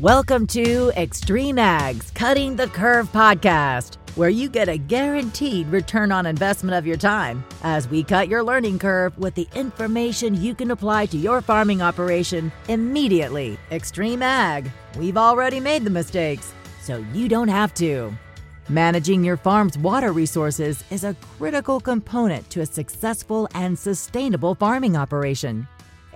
Welcome to Extreme Ag's Cutting the Curve podcast, where you get a guaranteed return on investment of your time as we cut your learning curve with the information you can apply to your farming operation immediately. Extreme Ag, we've already made the mistakes, so you don't have to. Managing your farm's water resources is a critical component to a successful and sustainable farming operation.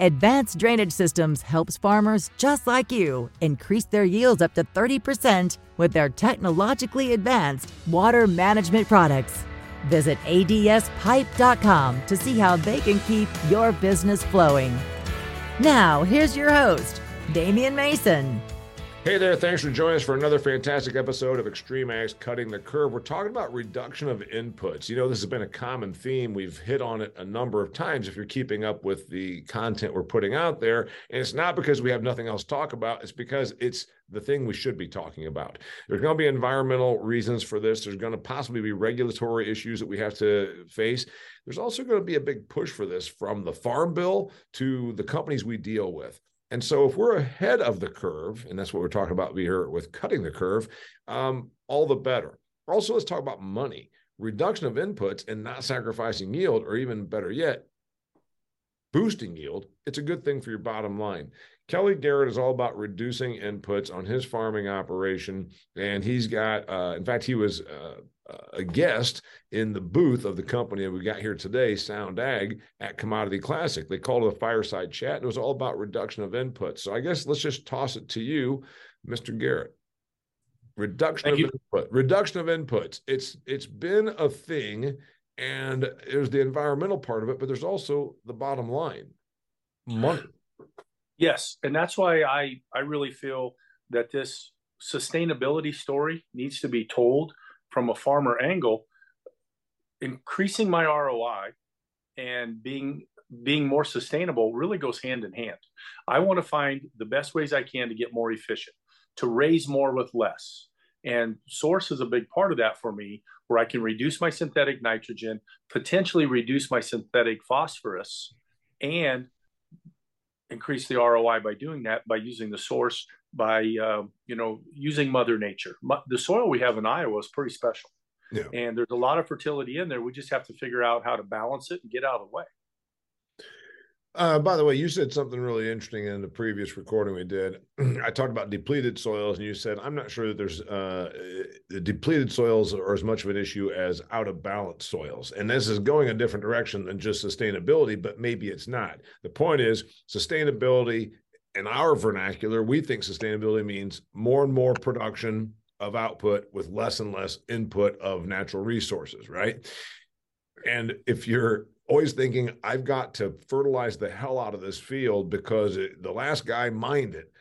Advanced Drainage Systems helps farmers just like you increase their yields up to 30% with their technologically advanced water management products. Visit adspipe.com to see how they can keep your business flowing. Now, here's your host, Damian Mason. Hey there, thanks for joining us for another fantastic episode of Extreme Ag's Cutting the Curve. We're talking about reduction of inputs. You know, this has been a common theme. We've hit on it a number of times if you're keeping up with the content we're putting out there. And it's not because we have nothing else to talk about, it's because it's the thing we should be talking about. There's going to be environmental reasons for this. There's going to possibly be regulatory issues that we have to face. There's also going to be a big push for this from the Farm Bill to the companies we deal with. And so, if we're ahead of the curve, and that's what we're talking about here with cutting the curve, um, all the better. Also, let's talk about money, reduction of inputs, and not sacrificing yield, or even better yet, boosting yield. It's a good thing for your bottom line. Kelly Garrett is all about reducing inputs on his farming operation, and he's got, uh, in fact, he was uh, a guest in the booth of the company that we got here today, SoundAg, at Commodity Classic. They called it a fireside chat, and it was all about reduction of inputs. So I guess let's just toss it to you, Mr. Garrett. Reduction Thank of you. input. Reduction of inputs. It's it's been a thing, and there's the environmental part of it, but there's also the bottom line, money. Yes, and that's why I I really feel that this sustainability story needs to be told from a farmer angle, increasing my ROI and being being more sustainable really goes hand in hand. I want to find the best ways I can to get more efficient, to raise more with less. And source is a big part of that for me, where I can reduce my synthetic nitrogen, potentially reduce my synthetic phosphorus, and increase the ROI by doing that by using the source by uh, you know using Mother Nature. The soil we have in Iowa is pretty special, yeah. and there's a lot of fertility in there. We just have to figure out how to balance it and get out of the way. Uh, by the way, you said something really interesting in the previous recording we did. I talked about depleted soils, and you said I'm not sure that there's uh, depleted soils are as much of an issue as out of balance soils. And this is going a different direction than just sustainability, but maybe it's not. The point is sustainability in our vernacular, we think sustainability means more and more production of output with less and less input of natural resources, right? And if you're always thinking, I've got to fertilize the hell out of this field because it, the last guy mined it,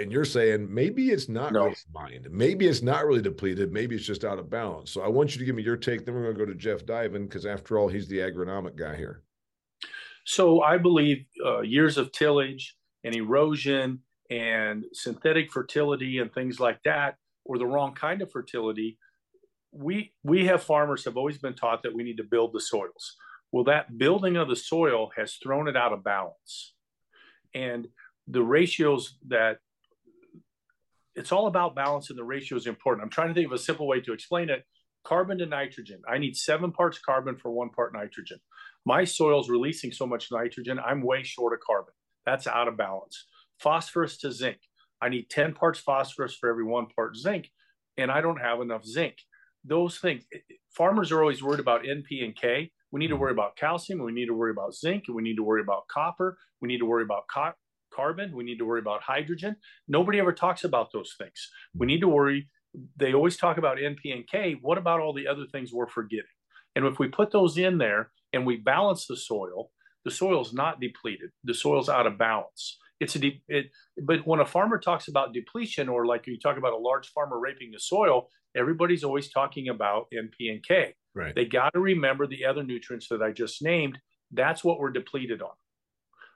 and you're saying maybe it's not no. really mined, maybe it's not really depleted, maybe it's just out of balance. So I want you to give me your take. Then we're going to go to Jeff Divan because after all, he's the agronomic guy here. So I believe uh, years of tillage and erosion and synthetic fertility and things like that, or the wrong kind of fertility, we we have farmers have always been taught that we need to build the soils. Well, that building of the soil has thrown it out of balance, and the ratios that it's all about balance and the ratio is important. I'm trying to think of a simple way to explain it. Carbon to nitrogen. I need seven parts carbon for one part nitrogen. My soil's releasing so much nitrogen, I'm way short of carbon. That's out of balance. Phosphorus to zinc. I need 10 parts phosphorus for every one part zinc, and I don't have enough zinc. Those things, farmers are always worried about NP and K. We need to worry about calcium. We need to worry about zinc. We need to worry about copper. We need to worry about co- carbon. We need to worry about hydrogen. Nobody ever talks about those things. We need to worry. They always talk about NP and K. What about all the other things we're forgetting? And if we put those in there and we balance the soil, the soil's not depleted. The soil's out of balance. It's a de- it, but when a farmer talks about depletion, or like you talk about a large farmer raping the soil, everybody's always talking about NP and K. Right. They got to remember the other nutrients that I just named. That's what we're depleted on.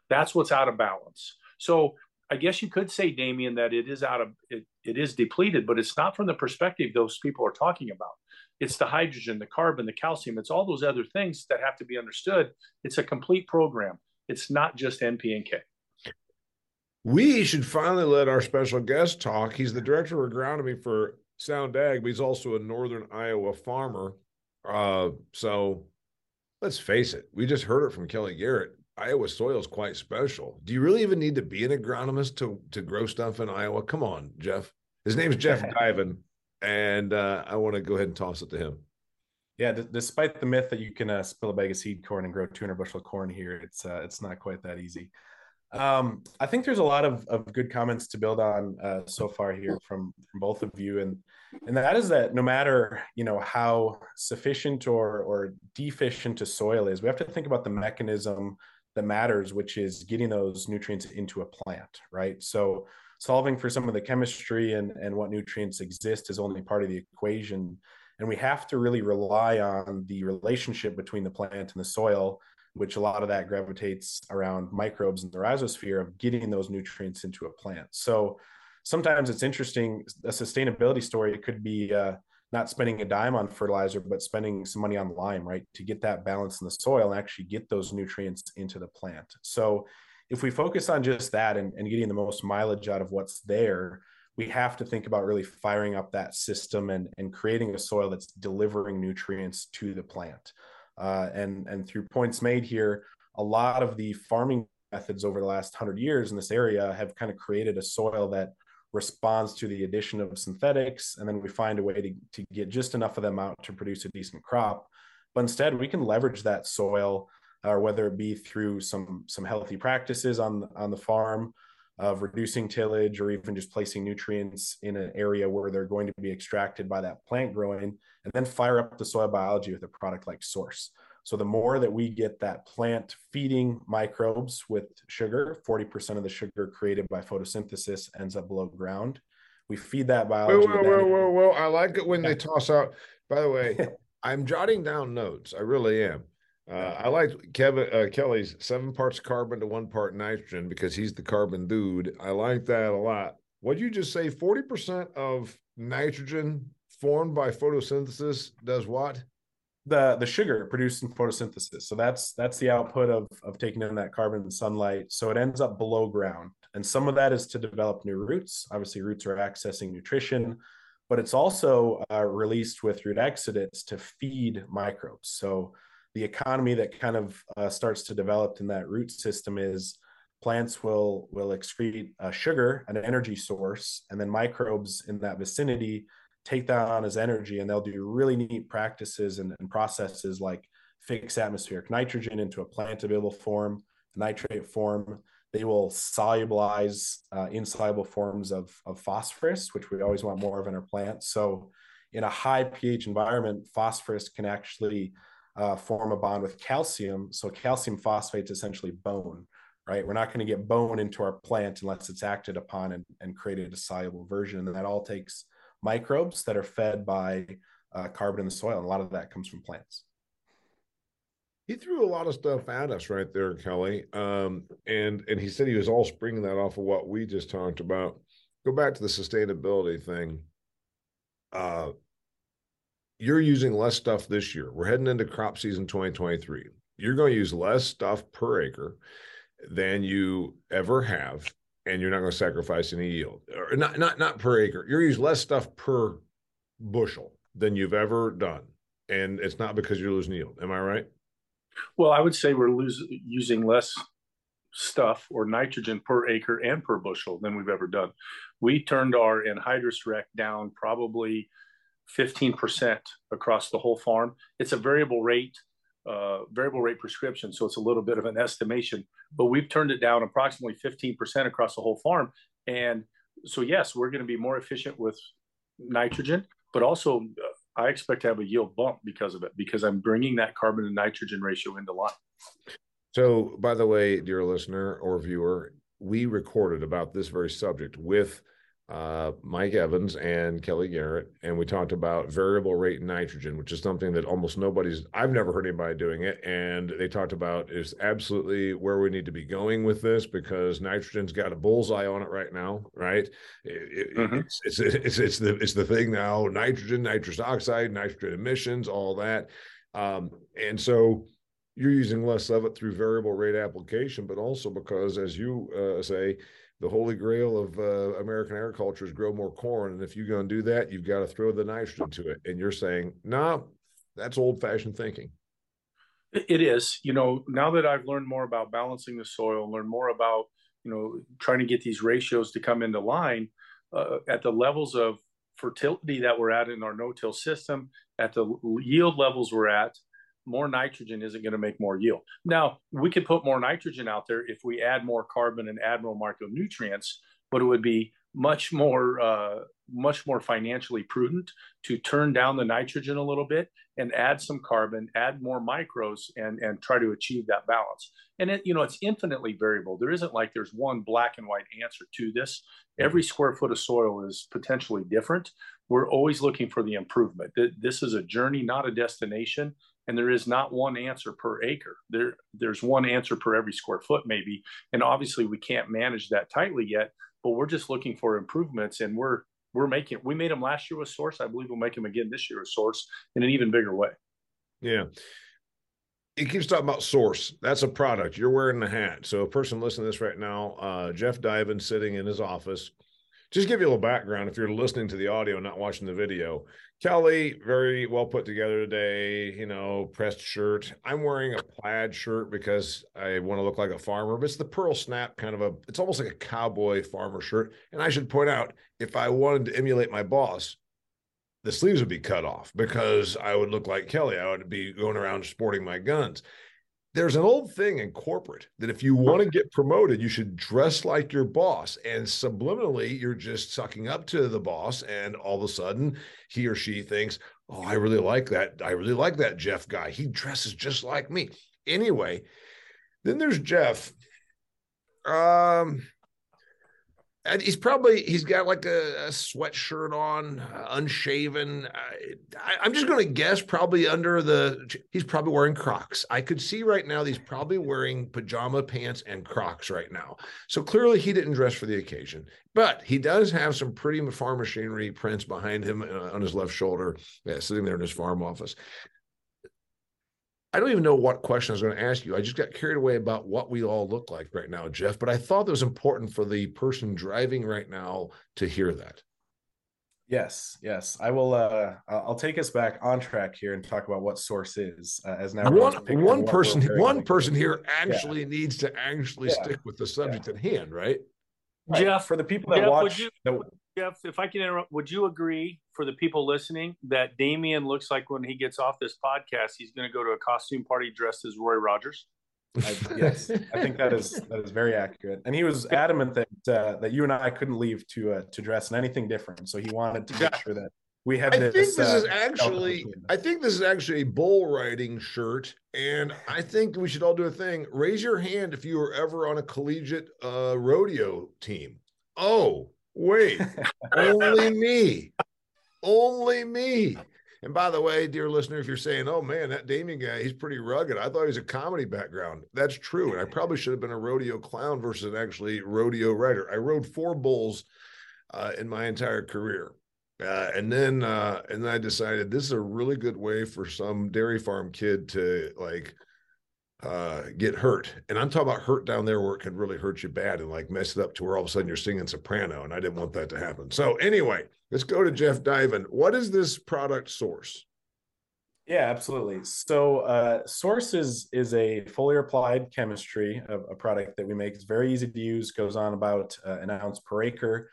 That's what's out of balance. So I guess you could say, Damian, that it is out of it, it is depleted, but it's not from the perspective those people are talking about. It's the hydrogen, the carbon, the calcium. It's all those other things that have to be understood. It's a complete program. It's not just NP and K. We should finally let our special guest talk. He's the director of agronomy for SoundAg, but he's also a northern Iowa farmer. Uh, so let's face it, we just heard it from Kelly Garrett. Iowa soil is quite special. Do you really even need to be an agronomist to to grow stuff in Iowa? Come on, Jeff. His name's Jeff Divan, and uh, I want to go ahead and toss it to him. Yeah, d- despite the myth that you can uh, spill a bag of seed corn and grow 200 bushel corn here, it's uh, it's not quite that easy. Um, I think there's a lot of, of good comments to build on uh, so far here from, from both of you, and and that is that no matter you know how sufficient or or deficient a soil is, we have to think about the mechanism that matters, which is getting those nutrients into a plant, right? So solving for some of the chemistry and and what nutrients exist is only part of the equation, and we have to really rely on the relationship between the plant and the soil which a lot of that gravitates around microbes in the rhizosphere of getting those nutrients into a plant. So sometimes it's interesting. A sustainability story could be uh, not spending a dime on fertilizer, but spending some money on lime, right, to get that balance in the soil and actually get those nutrients into the plant. So if we focus on just that and, and getting the most mileage out of what's there, we have to think about really firing up that system and, and creating a soil that's delivering nutrients to the plant. Uh, and and through points made here, a lot of the farming methods over the last hundred years in this area have kind of created a soil that responds to the addition of synthetics, and then we find a way to, to get just enough of them out to produce a decent crop. But instead, we can leverage that soil, uh, whether it be through some some healthy practices on on the farm, of reducing tillage or even just placing nutrients in an area where they're going to be extracted by that plant growing and then fire up the soil biology with a product like source. So the more that we get that plant feeding microbes with sugar 40% of the sugar created by photosynthesis ends up below ground. We feed that biology whoa whoa whoa, whoa, whoa. i like it when they toss out by the way i'm jotting down notes. I really am uh, I like Kevin uh, Kelly's seven parts carbon to one part nitrogen because he's the carbon dude. I like that a lot. What'd you just say? Forty percent of nitrogen formed by photosynthesis does what? The the sugar produced in photosynthesis. So that's that's the output of of taking in that carbon and sunlight. So it ends up below ground, and some of that is to develop new roots. Obviously, roots are accessing nutrition, but it's also uh, released with root exudates to feed microbes. So the economy that kind of uh, starts to develop in that root system is plants will will excrete uh, sugar, an energy source, and then microbes in that vicinity take that on as energy, and they'll do really neat practices and, and processes like fix atmospheric nitrogen into a plant available form, nitrate form. They will solubilize uh, insoluble forms of, of phosphorus, which we always want more of in our plants. So, in a high pH environment, phosphorus can actually uh, form a bond with calcium. So calcium phosphate is essentially bone, right? We're not going to get bone into our plant unless it's acted upon and, and created a soluble version. And that all takes microbes that are fed by uh, carbon in the soil. And a lot of that comes from plants. He threw a lot of stuff at us right there, Kelly. Um, and and he said he was all springing that off of what we just talked about. Go back to the sustainability thing. Uh, you're using less stuff this year. We're heading into crop season 2023. You're going to use less stuff per acre than you ever have, and you're not going to sacrifice any yield. Or not not not per acre. You're use less stuff per bushel than you've ever done. And it's not because you're losing yield. Am I right? Well, I would say we're losing using less stuff or nitrogen per acre and per bushel than we've ever done. We turned our anhydrous rec down probably 15% across the whole farm. It's a variable rate, uh, variable rate prescription, so it's a little bit of an estimation. But we've turned it down approximately 15% across the whole farm. And so, yes, we're going to be more efficient with nitrogen, but also uh, I expect to have a yield bump because of it, because I'm bringing that carbon to nitrogen ratio into line. So, by the way, dear listener or viewer, we recorded about this very subject with uh, Mike Evans and Kelly Garrett, and we talked about variable rate nitrogen, which is something that almost nobody's, I've never heard anybody doing it. And they talked about is absolutely where we need to be going with this because nitrogen's got a bullseye on it right now, right? It, mm-hmm. it's, it's, it's, it's, the, it's the thing now nitrogen, nitrous oxide, nitrogen emissions, all that. Um, and so you're using less of it through variable rate application, but also because, as you uh, say, the holy grail of uh, American agriculture is grow more corn. And if you're going to do that, you've got to throw the nitrogen to it. And you're saying, no, nah, that's old fashioned thinking. It is. You know, now that I've learned more about balancing the soil, learned more about, you know, trying to get these ratios to come into line uh, at the levels of fertility that we're at in our no-till system, at the yield levels we're at, more nitrogen isn't going to make more yield. Now, we could put more nitrogen out there if we add more carbon and add more micronutrients, but it would be much more uh, much more financially prudent to turn down the nitrogen a little bit and add some carbon, add more micros, and and try to achieve that balance. And it, you know, it's infinitely variable. There isn't like there's one black and white answer to this. Every square foot of soil is potentially different. We're always looking for the improvement. This is a journey, not a destination and there is not one answer per acre. There there's one answer per every square foot maybe. And obviously we can't manage that tightly yet but we're just looking for improvements and we're we're making we made them last year with source. I believe we'll make them again this year with source in an even bigger way. Yeah. He keeps talking about source. That's a product. You're wearing the hat. So a person listening to this right now uh, jeff divan sitting in his office just give you a little background if you're listening to the audio and not watching the video. Kelly very well put together today you know pressed shirt. I'm wearing a plaid shirt because i want to look like a farmer but it's the pearl snap kind of a it's almost like a cowboy farmer shirt. And i should point out if i wanted to emulate my boss the sleeves would be cut off because i would look like kelly. I would be going around sporting my guns there's an old thing in corporate that if you want to get promoted, you should dress like your boss. And subliminally, you're just sucking up to the boss. And all of a sudden, he or she thinks, Oh, I really like that. I really like that Jeff guy. He dresses just like me. Anyway, then there's Jeff. Um, he's probably he's got like a, a sweatshirt on, uh, unshaven. I, am just going to guess probably under the he's probably wearing Crocs. I could see right now he's probably wearing pajama pants and Crocs right now. So clearly he didn't dress for the occasion, but he does have some pretty farm machinery prints behind him uh, on his left shoulder, yeah, sitting there in his farm office. I don't even know what question I was going to ask you. I just got carried away about what we all look like right now, Jeff. But I thought it was important for the person driving right now to hear that. Yes, yes. I will. Uh, I'll take us back on track here and talk about what source is. Uh, as now one one person one person here actually yeah. needs to actually yeah. stick with the subject yeah. at hand, right? right? Jeff, for the people that Jeff, watch, you, that, Jeff, if I can interrupt, would you agree for the people listening that Damian looks like when he gets off this podcast, he's going to go to a costume party dressed as Roy Rogers? I, yes, I think that is that is very accurate. And he was adamant that uh, that you and I couldn't leave to uh, to dress in anything different. So he wanted to make sure that we had. I this, think this uh, is actually. I think this is actually a bull riding shirt, and I think we should all do a thing. Raise your hand if you were ever on a collegiate uh, rodeo team. Oh, Wait, only me. Only me. And by the way, dear listener, if you're saying, oh man, that Damian guy, he's pretty rugged. I thought he was a comedy background. That's true. And I probably should have been a rodeo clown versus an actually rodeo rider. I rode four bulls uh, in my entire career. Uh, and then uh, and then I decided this is a really good way for some dairy farm kid to like uh, get hurt. And I'm talking about hurt down there where it could really hurt you bad and like mess it up to where all of a sudden you're singing soprano. And I didn't want that to happen. So anyway, let's go to Jeff Divan. What is this product source? Yeah, absolutely. So uh, Source is is a fully applied chemistry of a product that we make. It's very easy to use. Goes on about uh, an ounce per acre.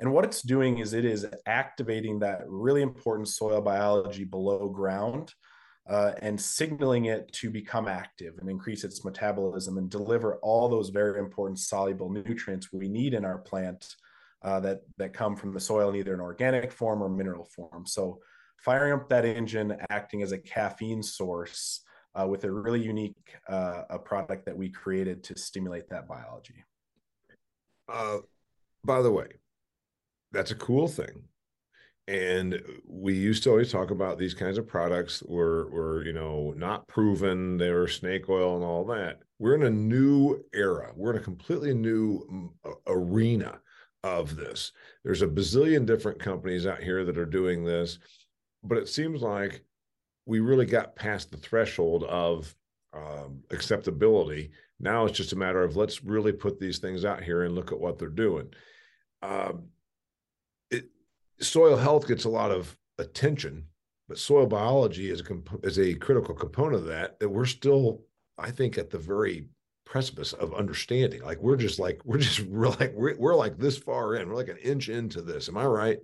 And what it's doing is it is activating that really important soil biology below ground uh, and signaling it to become active and increase its metabolism and deliver all those very important soluble nutrients we need in our plant uh, that that come from the soil in either an organic form or mineral form. So firing up that engine, acting as a caffeine source uh, with a really unique uh, a product that we created to stimulate that biology. Uh, by the way, that's a cool thing and we used to always talk about these kinds of products were were you know not proven they were snake oil and all that we're in a new era we're in a completely new mm, arena of this there's a bazillion different companies out here that are doing this but it seems like we really got past the threshold of um, acceptability. Now it's just a matter of let's really put these things out here and look at what they're doing. Um, soil health gets a lot of attention, but soil biology is a comp- is a critical component of that. That we're still, I think, at the very precipice of understanding. Like we're just like we're just we're like we're, we're like this far in. We're like an inch into this. Am I right?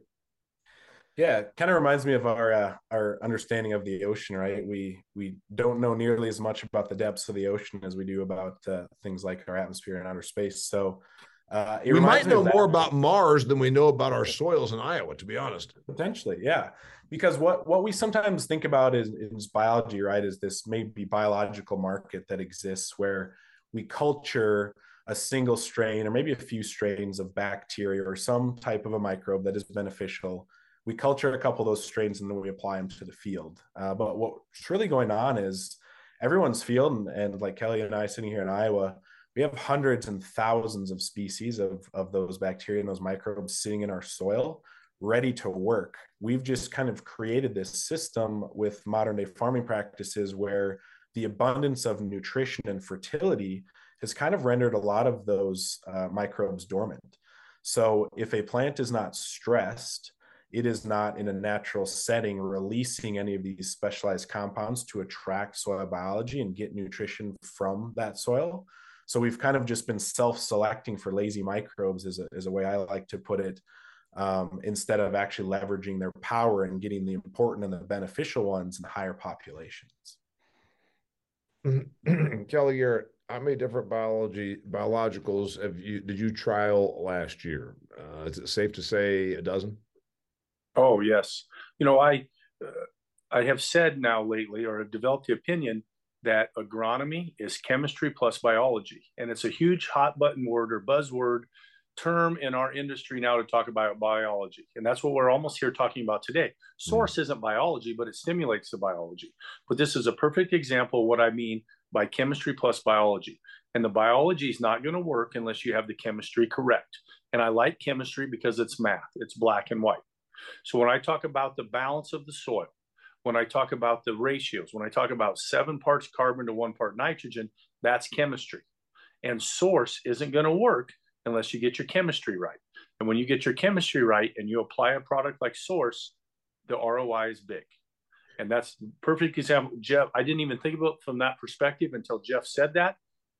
Yeah, kind of reminds me of our uh, our understanding of the ocean, right? We we don't know nearly as much about the depths of the ocean as we do about uh, things like our atmosphere and outer space. So uh, we might know more about Mars than we know about our soils in Iowa, to be honest. Potentially, yeah. Because what what we sometimes think about is, is biology, right? Is this maybe biological market that exists where we culture a single strain or maybe a few strains of bacteria or some type of a microbe that is beneficial we culture a couple of those strains and then we apply them to the field. Uh, but what's really going on is everyone's field, and, and, like Kelly and I sitting here in Iowa, we have hundreds and thousands of species of, of those bacteria and those microbes sitting in our soil ready to work. We've just kind of created this system with modern day farming practices where the abundance of nutrition and fertility has kind of rendered a lot of those uh, microbes dormant. So if a plant is not stressed, it is not in a natural setting releasing any of these specialized compounds to attract soil biology and get nutrition from that soil. So we've kind of just been self-selecting for lazy microbes is a, is a way I like to put it, um, instead of actually leveraging their power and getting the important and the beneficial ones in higher populations. Kelly, you're how many different biology biologicals have you did you trial last year? Uh, is it safe to say a dozen? Oh yes, you know I uh, I have said now lately, or have developed the opinion that agronomy is chemistry plus biology, and it's a huge hot button word or buzzword term in our industry now to talk about biology, and that's what we're almost here talking about today. Source mm. isn't biology, but it stimulates the biology. But this is a perfect example of what I mean by chemistry plus biology. And the biology is not going to work unless you have the chemistry correct. And I like chemistry because it's math, it's black and white. So when I talk about the balance of the soil, when I talk about the ratios, when I talk about seven parts carbon to one part nitrogen, that's chemistry. And source isn't going to work unless you get your chemistry right. And when you get your chemistry right and you apply a product like source, the ROI is big. And that's perfect example. Jeff, I didn't even think about from that perspective until Jeff said that.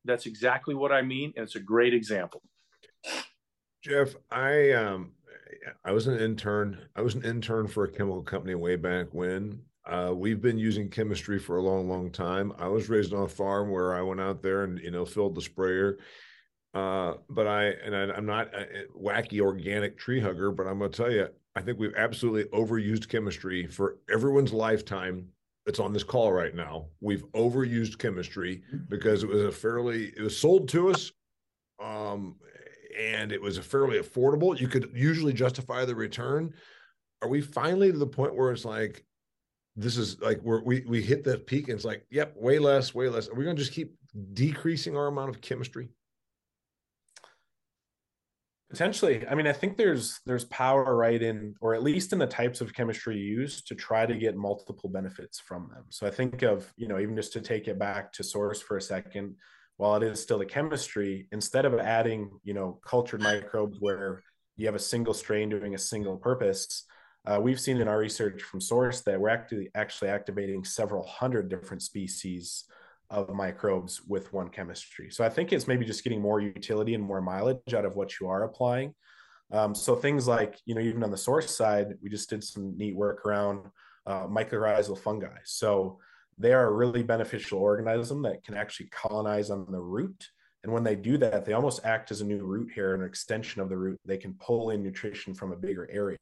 That's exactly what I mean. And it's a great example. Jeff, I um I was an intern. I was an intern for a chemical company way back when. Uh, we've been using chemistry for a long, long time. I was raised on a farm where I went out there and you know filled the sprayer. Uh, but I and I, am not a wacky organic tree hugger, but I'm going to tell you, I think we've absolutely overused chemistry for everyone's lifetime that's on this call right now. We've overused chemistry because it was a fairly it was sold to us um, and it was a fairly affordable. You could usually justify the return. Are we finally to the point where it's like, this is like where we we hit that peak and it's like, yep, way less, way less. Are we going to just keep decreasing our amount of chemistry? Potentially. I mean, I think there's there's power right in, or at least in the types of chemistry used to try to get multiple benefits from them. So I think of, you know, even just to take it back to source for a second, while it is still a chemistry, instead of adding, you know, cultured microbes where you have a single strain doing a single purpose, uh, we've seen in our research from Source that we're actually actually activating several hundred different species of microbes with one chemistry. So I think it's maybe just getting more utility and more mileage out of what you are applying. Um, so things like, you know, even on the source side, we just did some neat work around uh, mycorrhizal fungi. So they are a really beneficial organism that can actually colonize on the root. And when they do that, they almost act as a new root here, an extension of the root. They can pull in nutrition from a bigger area.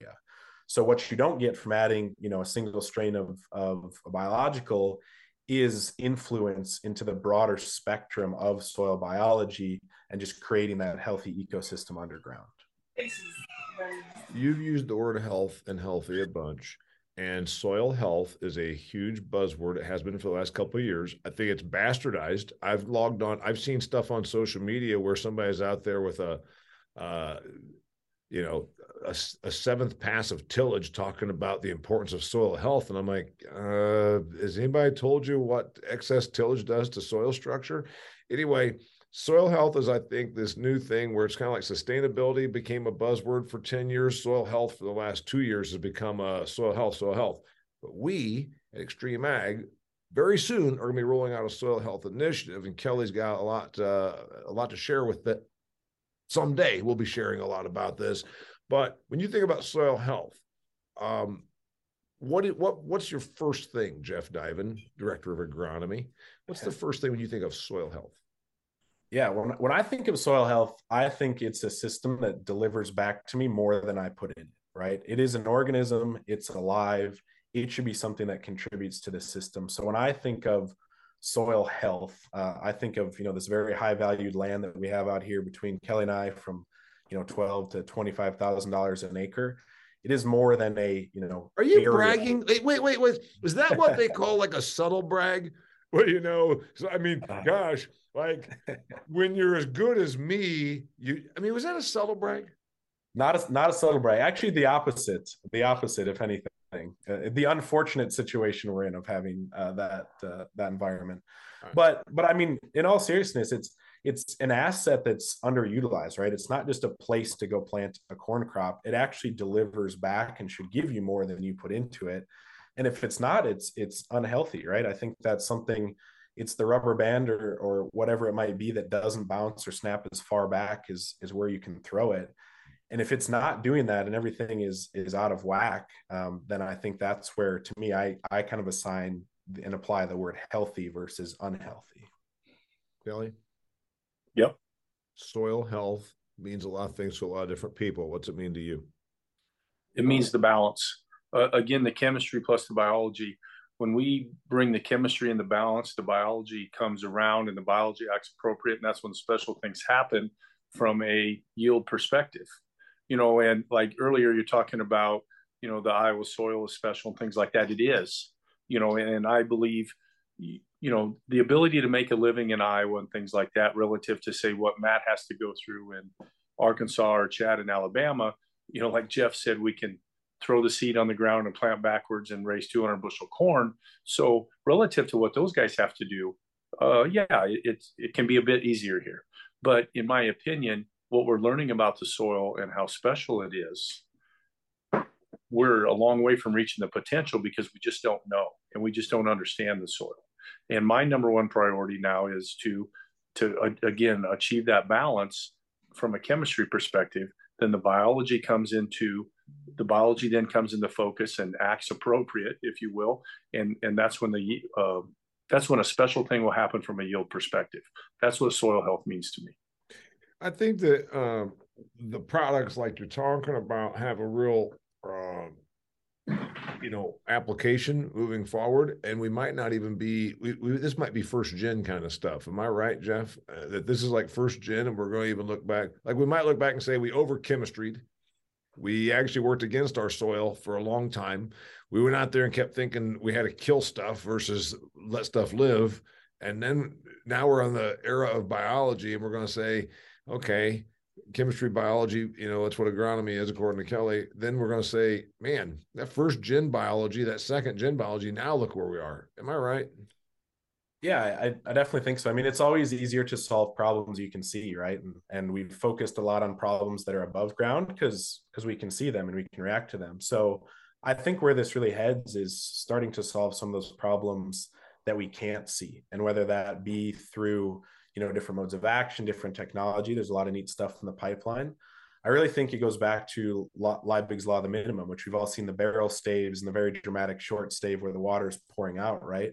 So what you don't get from adding, you know, a single strain of, of biological is influence into the broader spectrum of soil biology and just creating that healthy ecosystem underground. You've used the word health and healthy a bunch and soil health is a huge buzzword. It has been for the last couple of years. I think it's bastardized. I've logged on. I've seen stuff on social media where somebody's out there with a, uh, you know, a, a, seventh pass of tillage talking about the importance of soil health. And I'm like, uh, has anybody told you what excess tillage does to soil structure? Anyway, soil health is, I think, this new thing where it's kind of like sustainability became a buzzword for 10 years. Soil health for the last two years has become a soil health, soil health. But we at Extreme Ag very soon are going to be rolling out a soil health initiative, and Kelly's got a lot, uh, a lot to share with that. Someday we'll be sharing a lot about this. But when you think about soil health, um, what what what's your first thing, Jeff Divan, director of agronomy? What's the first thing when you think of soil health? Yeah, when when I think of soil health, I think it's a system that delivers back to me more than I put in. Right? It is an organism. It's alive it should be something that contributes to the system. So when I think of soil health, uh, I think of you know this very high valued land that we have out here between Kelly and I, from you know twelve to twenty five thousand dollars an acre. It is more than a you know. Are you area. bragging? Wait, wait, wait, wait. Is that what they call like a subtle brag? Well, you know, so I mean, uh-huh. gosh, like when you're as good as me, you. I mean, was that a subtle brag? Not a not a subtle brag. Actually, the opposite. The opposite, if anything. Uh, the unfortunate situation we're in of having uh, that uh, that environment. Right. But but I mean, in all seriousness, it's it's an asset that's underutilized, right? It's not just a place to go plant a corn crop. It actually delivers back and should give you more than you put into it. And if it's not, it's it's unhealthy, right? I think that's something. It's the rubber band or or whatever it might be that doesn't bounce or snap as far back is is where you can throw it and if it's not doing that and everything is is out of whack um, then i think that's where to me i i kind of assign and apply the word healthy versus unhealthy billy yep. Soil health means a lot of things to a lot of different people. What's it mean to you? It means the balance. Uh, again the chemistry plus the biology. When we bring the chemistry and the balance the biology comes around and the biology acts appropriate and that's when special things happen from a yield perspective. You know, and like earlier you're talking about, you know, the Iowa soil is special and things like that. It is, you know, and I believe, you know, the ability to make a living in Iowa and things like that relative to say what Matt has to go through in Arkansas or Chad in Alabama, you know, like Jeff said, we can throw the seed on the ground and plant backwards and raise 200 bushel corn. So relative to what those guys have to do, uh, yeah, it, it can be a bit easier here. But in my opinion, what we're learning about the soil and how special it is, we're a long way from reaching the potential because we just don't know and we just don't understand the soil. And my number one priority now is to to uh, again achieve that balance from a chemistry perspective. Then the biology comes into the biology then comes into focus and acts appropriate, if you will, and and that's when the uh, that's when a special thing will happen from a yield perspective. That's what soil health means to me. I think that um, the products like you're talking about have a real, uh, you know, application moving forward, and we might not even be. We, we, this might be first gen kind of stuff. Am I right, Jeff? Uh, that this is like first gen, and we're going to even look back. Like we might look back and say we over chemistried. We actually worked against our soil for a long time. We went out there and kept thinking we had to kill stuff versus let stuff live. And then now we're on the era of biology, and we're going to say, okay, chemistry, biology, you know, that's what agronomy is, according to Kelly. Then we're going to say, man, that first gen biology, that second gen biology, now look where we are. Am I right? Yeah, I, I definitely think so. I mean, it's always easier to solve problems you can see, right? And, and we've focused a lot on problems that are above ground because because we can see them and we can react to them. So I think where this really heads is starting to solve some of those problems that we can't see, and whether that be through you know different modes of action different technology. There's a lot of neat stuff in the pipeline. I really think it goes back to liebig's law of the minimum which we've all seen the barrel staves and the very dramatic short stave where the water is pouring out right?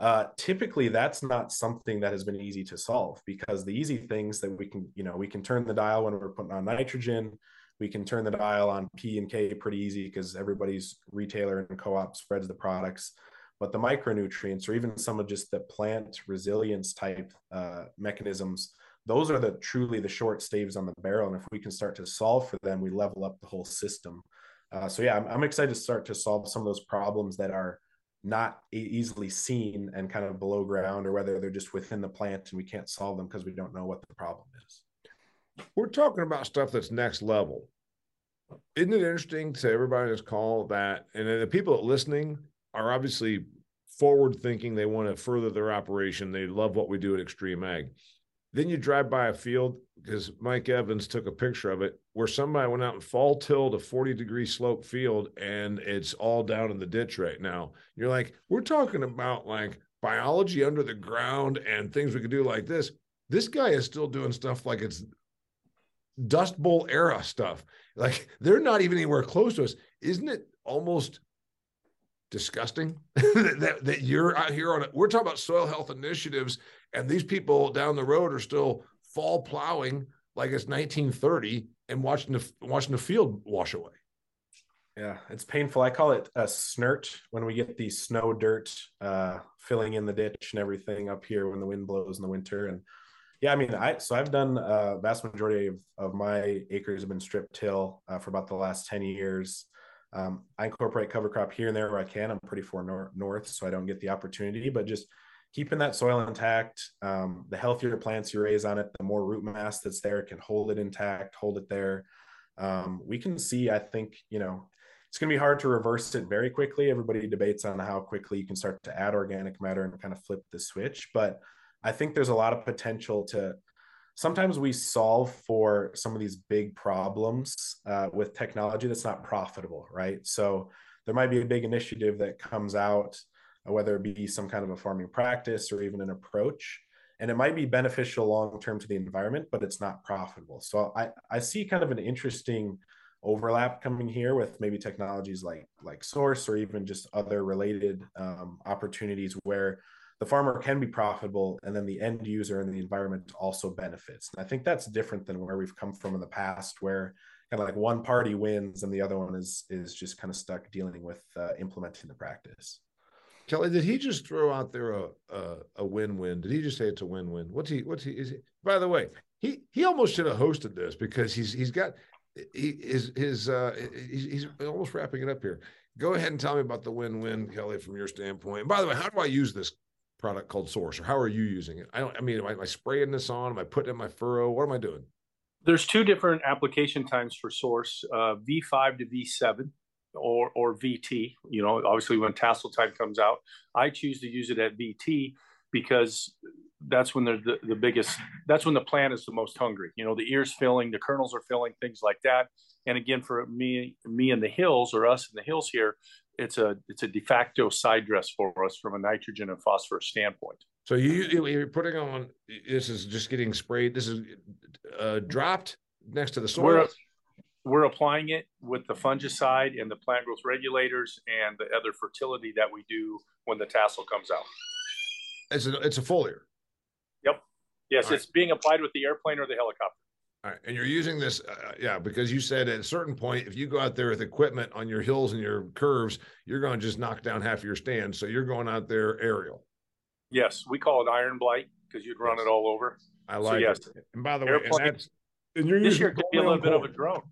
Uh, typically that's not something that has been easy to solve because the easy things that we can you know we can turn the dial when we're putting on nitrogen. We can turn the dial on p and k pretty easy because everybody's retailer and co-op spreads the products but the micronutrients or even some of just the plant resilience type uh, mechanisms those are the truly the short staves on the barrel. And if we can start to solve for them we level up the whole system. Uh, so yeah I'm, I'm, excited to start to solve some of those problems that are not easily seen and kind of below ground or whether they're just within the plant and we can't solve them because we don't know what the problem is. We're talking about stuff that's next level. Isn't it interesting to everybody on this call that, and the people listening are obviously forward thinking. They want to further their operation. They love what we do at Extreme Ag. Then you drive by a field because Mike Evans took a picture of it where somebody went out and fall tilled a 40 degree slope field and it's all down in the ditch right now. You're like, we're talking about like biology under the ground and things we could do like this. This guy is still doing stuff like it's Dust Bowl era stuff. Like they're not even anywhere close to us. Isn't it almost disgusting that, that, you're out here on it? We're talking about soil health initiatives, and these people down the road are still fall plowing like it's 1930 and watching the watching the field wash away. Yeah, it's painful. I call it a snert when we get the snow dirt uh, filling in the ditch and everything up here when the wind blows in the winter. And yeah, I mean, I so I've done uh, vast majority of, of my acres have been strip till uh, for about the last 10 years. Um, I incorporate cover crop here and there where I can. I'm pretty far nor- north, so I don't get the opportunity, but just keeping that soil intact. Um, the healthier plants you raise on it, the more root mass that's there can hold it intact, hold it there. Um, we can see, I think, you know, it's going to be hard to reverse it very quickly. Everybody debates on how quickly you can start to add organic matter and kind of flip the switch. But I think there's a lot of potential to. Sometimes we solve for some of these big problems uh, with technology that's not profitable, right? So there might be a big initiative that comes out whether it be some kind of a farming practice or even an approach. And it might be beneficial long term to the environment, but it's not profitable. So I, I see kind of an interesting overlap coming here with maybe technologies like like source or even just other related um, opportunities where the farmer can be profitable and then the end user and the environment also benefits and i think that's different than where we've come from in the past where kind of like one party wins and the other one is is just kind of stuck dealing with uh, implementing the practice Kelly, did he just throw out there a, a, a win-win? Did he just say it's a win-win? What's he? What's he? Is he? By the way, he he almost should have hosted this because he's he's got he is his uh he's, he's almost wrapping it up here. Go ahead and tell me about the win-win, Kelly, from your standpoint. And by the way, how do I use this product called Source, or how are you using it? I don't. I mean, am I, am I spraying this on? Am I putting it in my furrow? What am I doing? There's two different application times for Source: uh, V5 to V7 or or VT. You know, obviously when tassel time comes out, I choose to use it at VT because that's when they're the, the biggest. That's when the plant is the most hungry. You know, the ears filling, the kernels are filling, things like that. And again, for me, me in the hills or us in the hills here, it's a it's a de facto side dress for us from a nitrogen and phosphorus standpoint. So you you're putting on this is just getting sprayed. This is uh, dropped next to the soil. We're, we're applying it with the fungicide and the plant growth regulators and the other fertility that we do when the tassel comes out. It's a, it's a foliar. Yep. Yes, All it's right. being applied with the airplane or the helicopter. All right. And you're using this, uh, yeah, because you said at a certain point, if you go out there with equipment on your hills and your curves, you're going to just knock down half of your stand. So you're going out there aerial. Yes. We call it iron blight because you'd run yes. it all over. I like so, yes. it. And by the airplane, way, and, that's, and you're this year could be a little bit of a drone.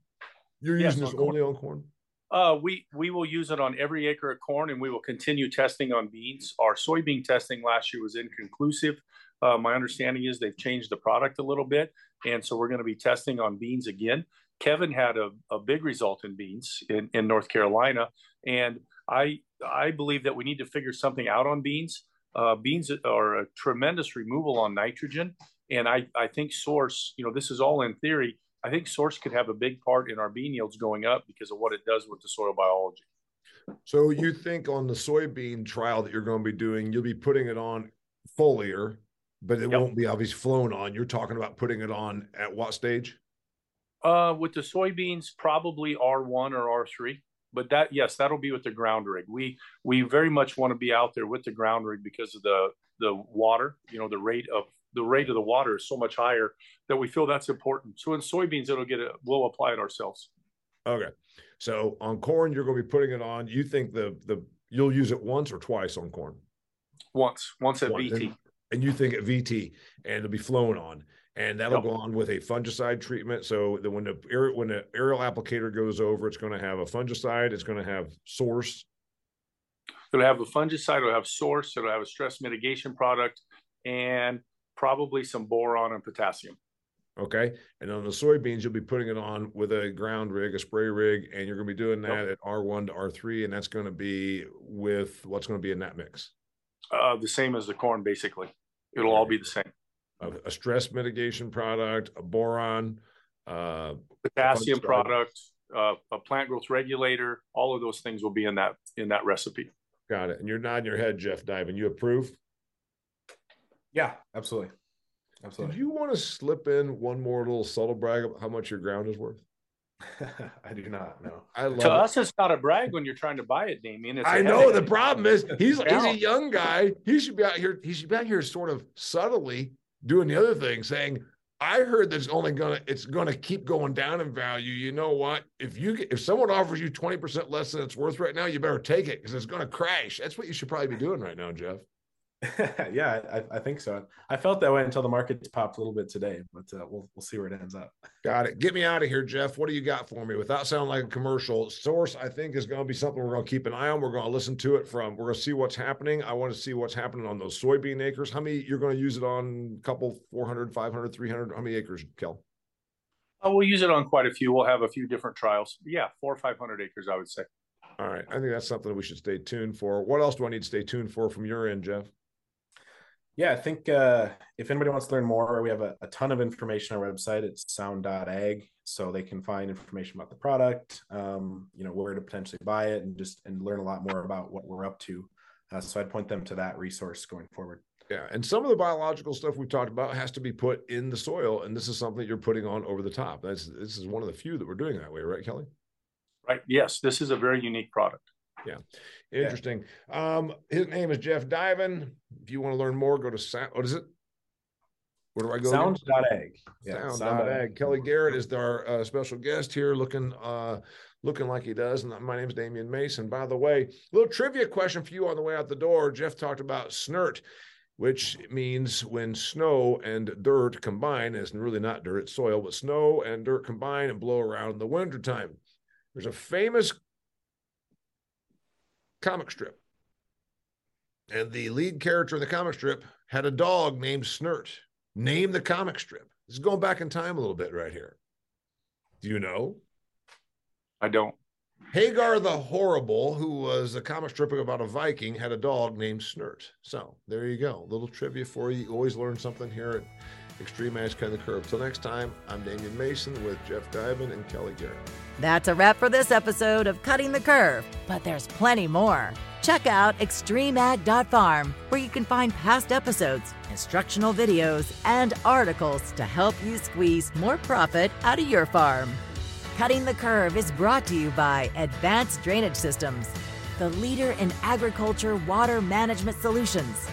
You're yes, using this on only on corn? Uh, we we will use it on every acre of corn, and we will continue testing on beans. Our soybean testing last year was inconclusive. Uh, my understanding is they've changed the product a little bit, and so we're going to be testing on beans again. Kevin had a, a big result in beans in, in North Carolina, and I I believe that we need to figure something out on beans. Uh, beans are a tremendous removal on nitrogen, and I I think source. You know, this is all in theory I think source could have a big part in our bean yields going up because of what it does with the soil biology. So you think on the soybean trial that you're going to be doing, you'll be putting it on foliar, but it yep. won't be obviously flown on. You're talking about putting it on at what stage? Uh, with the soybeans, probably R1 or R3. But that, yes, that'll be with the ground rig. We we very much want to be out there with the ground rig because of the the water, you know, the rate of the rate of the water is so much higher that we feel that's important. So in soybeans, it'll get it. We'll apply it ourselves. Okay. So on corn, you're going to be putting it on. You think the the you'll use it once or twice on corn? Once, once at once. VT. And, and, you think at VT, and it'll be flown on, and that'll yep. go on with a fungicide treatment. So that when the air, when the aerial applicator goes over, it's going to have a fungicide. It's going to have source. It'll have a fungicide. It'll have source. It'll have a stress mitigation product, and probably some boron and potassium. Okay. And on the soybeans, you'll be putting it on with a ground rig, a spray rig, and you're going to be doing that yep. at R1 to R3. And that's going to be with what's going to be in that mix? Uh, the same as the corn, basically. It'll all be the same. A, a stress mitigation product, a boron, uh, potassium product, uh, a plant growth regulator. All of those things will be in that in that recipe. Got it. And you're nodding your head, Jeff Divan. You approve? Yeah, absolutely. Absolutely. Do you want to slip in one more little subtle brag about how much your ground is worth? I do not know. I love to it. us, it's not a brag when you're trying to buy it, Damian. It's I know the problem is he's he's a young guy. He should be out here. He should be out here, sort of subtly doing the other thing, saying, "I heard that's only gonna it's gonna keep going down in value. You know what? If you get, if someone offers you twenty percent less than it's worth right now, you better take it because it's gonna crash. That's what you should probably be doing right now, Jeff." yeah, I, I, think so. I felt that way until the markets popped a little bit today, but uh, we'll we'll see where it ends up. Got it. Get me out of here, Jeff. What do you got for me? Without sounding like a commercial, source I think is going to be something we're going to keep an eye on. We're going to listen to it from. We're going to see what's happening. I want to see what's happening on those soybean acres. How many you're going to use it on? A couple, 400, 500, 300. How many acres, Kel? Oh, we'll use it on quite a few. We'll have a few different trials. Yeah, four or 500 acres, I would say. All right. I think that's something we should stay tuned for. What else do I need to stay tuned for from your end, Jeff? Yeah, I think uh, if anybody wants to learn more, we have a, a ton of information on our website. It's sound.ag, so they can find information about the product, um, you know, where to potentially buy it, and just and learn a lot more about what we're up to. Uh, so I'd point them to that resource going forward. Yeah, and some of the biological stuff we've talked about has to be put in the soil, and this is something you're putting on over the top. That's this is one of the few that we're doing that way, right, Kelly? Right. Yes, this is a very unique product. Yeah. Interesting. Yeah. Um, his name is Jeff Divan. If you want to learn more, go to sound. What is it? Where do I go? Sound.ag. Yeah, Sound.ag. Kelly Garrett is our uh, special guest here, looking uh, looking like he does. And my name is Damian Mason. By the way, a little trivia question for you on the way out the door. Jeff talked about snert, which means when snow and dirt combine, it's really not dirt, it's soil, but snow and dirt combine and blow around in the wintertime. There's a famous comic strip. And the lead character in the comic strip had a dog named Snert. Name the comic strip. This is going back in time a little bit right here. Do you know? I don't. Hagar the Horrible, who was a comic strip about a Viking, had a dog named Snert. So there you go. A little trivia for you. You always learn something here at XtremeAg Cutting the Curve. Till next time, I'm Damian Mason with Jeff Divan and Kelly Garrett. That's a wrap for this episode of Cutting the Curve, but there's plenty more. Check out xtremeag.farm, where you can find past episodes, instructional videos, and articles to help you squeeze more profit out of your farm. Cutting the Curve is brought to you by Advanced Drainage Systems, the leader in agriculture water management solutions.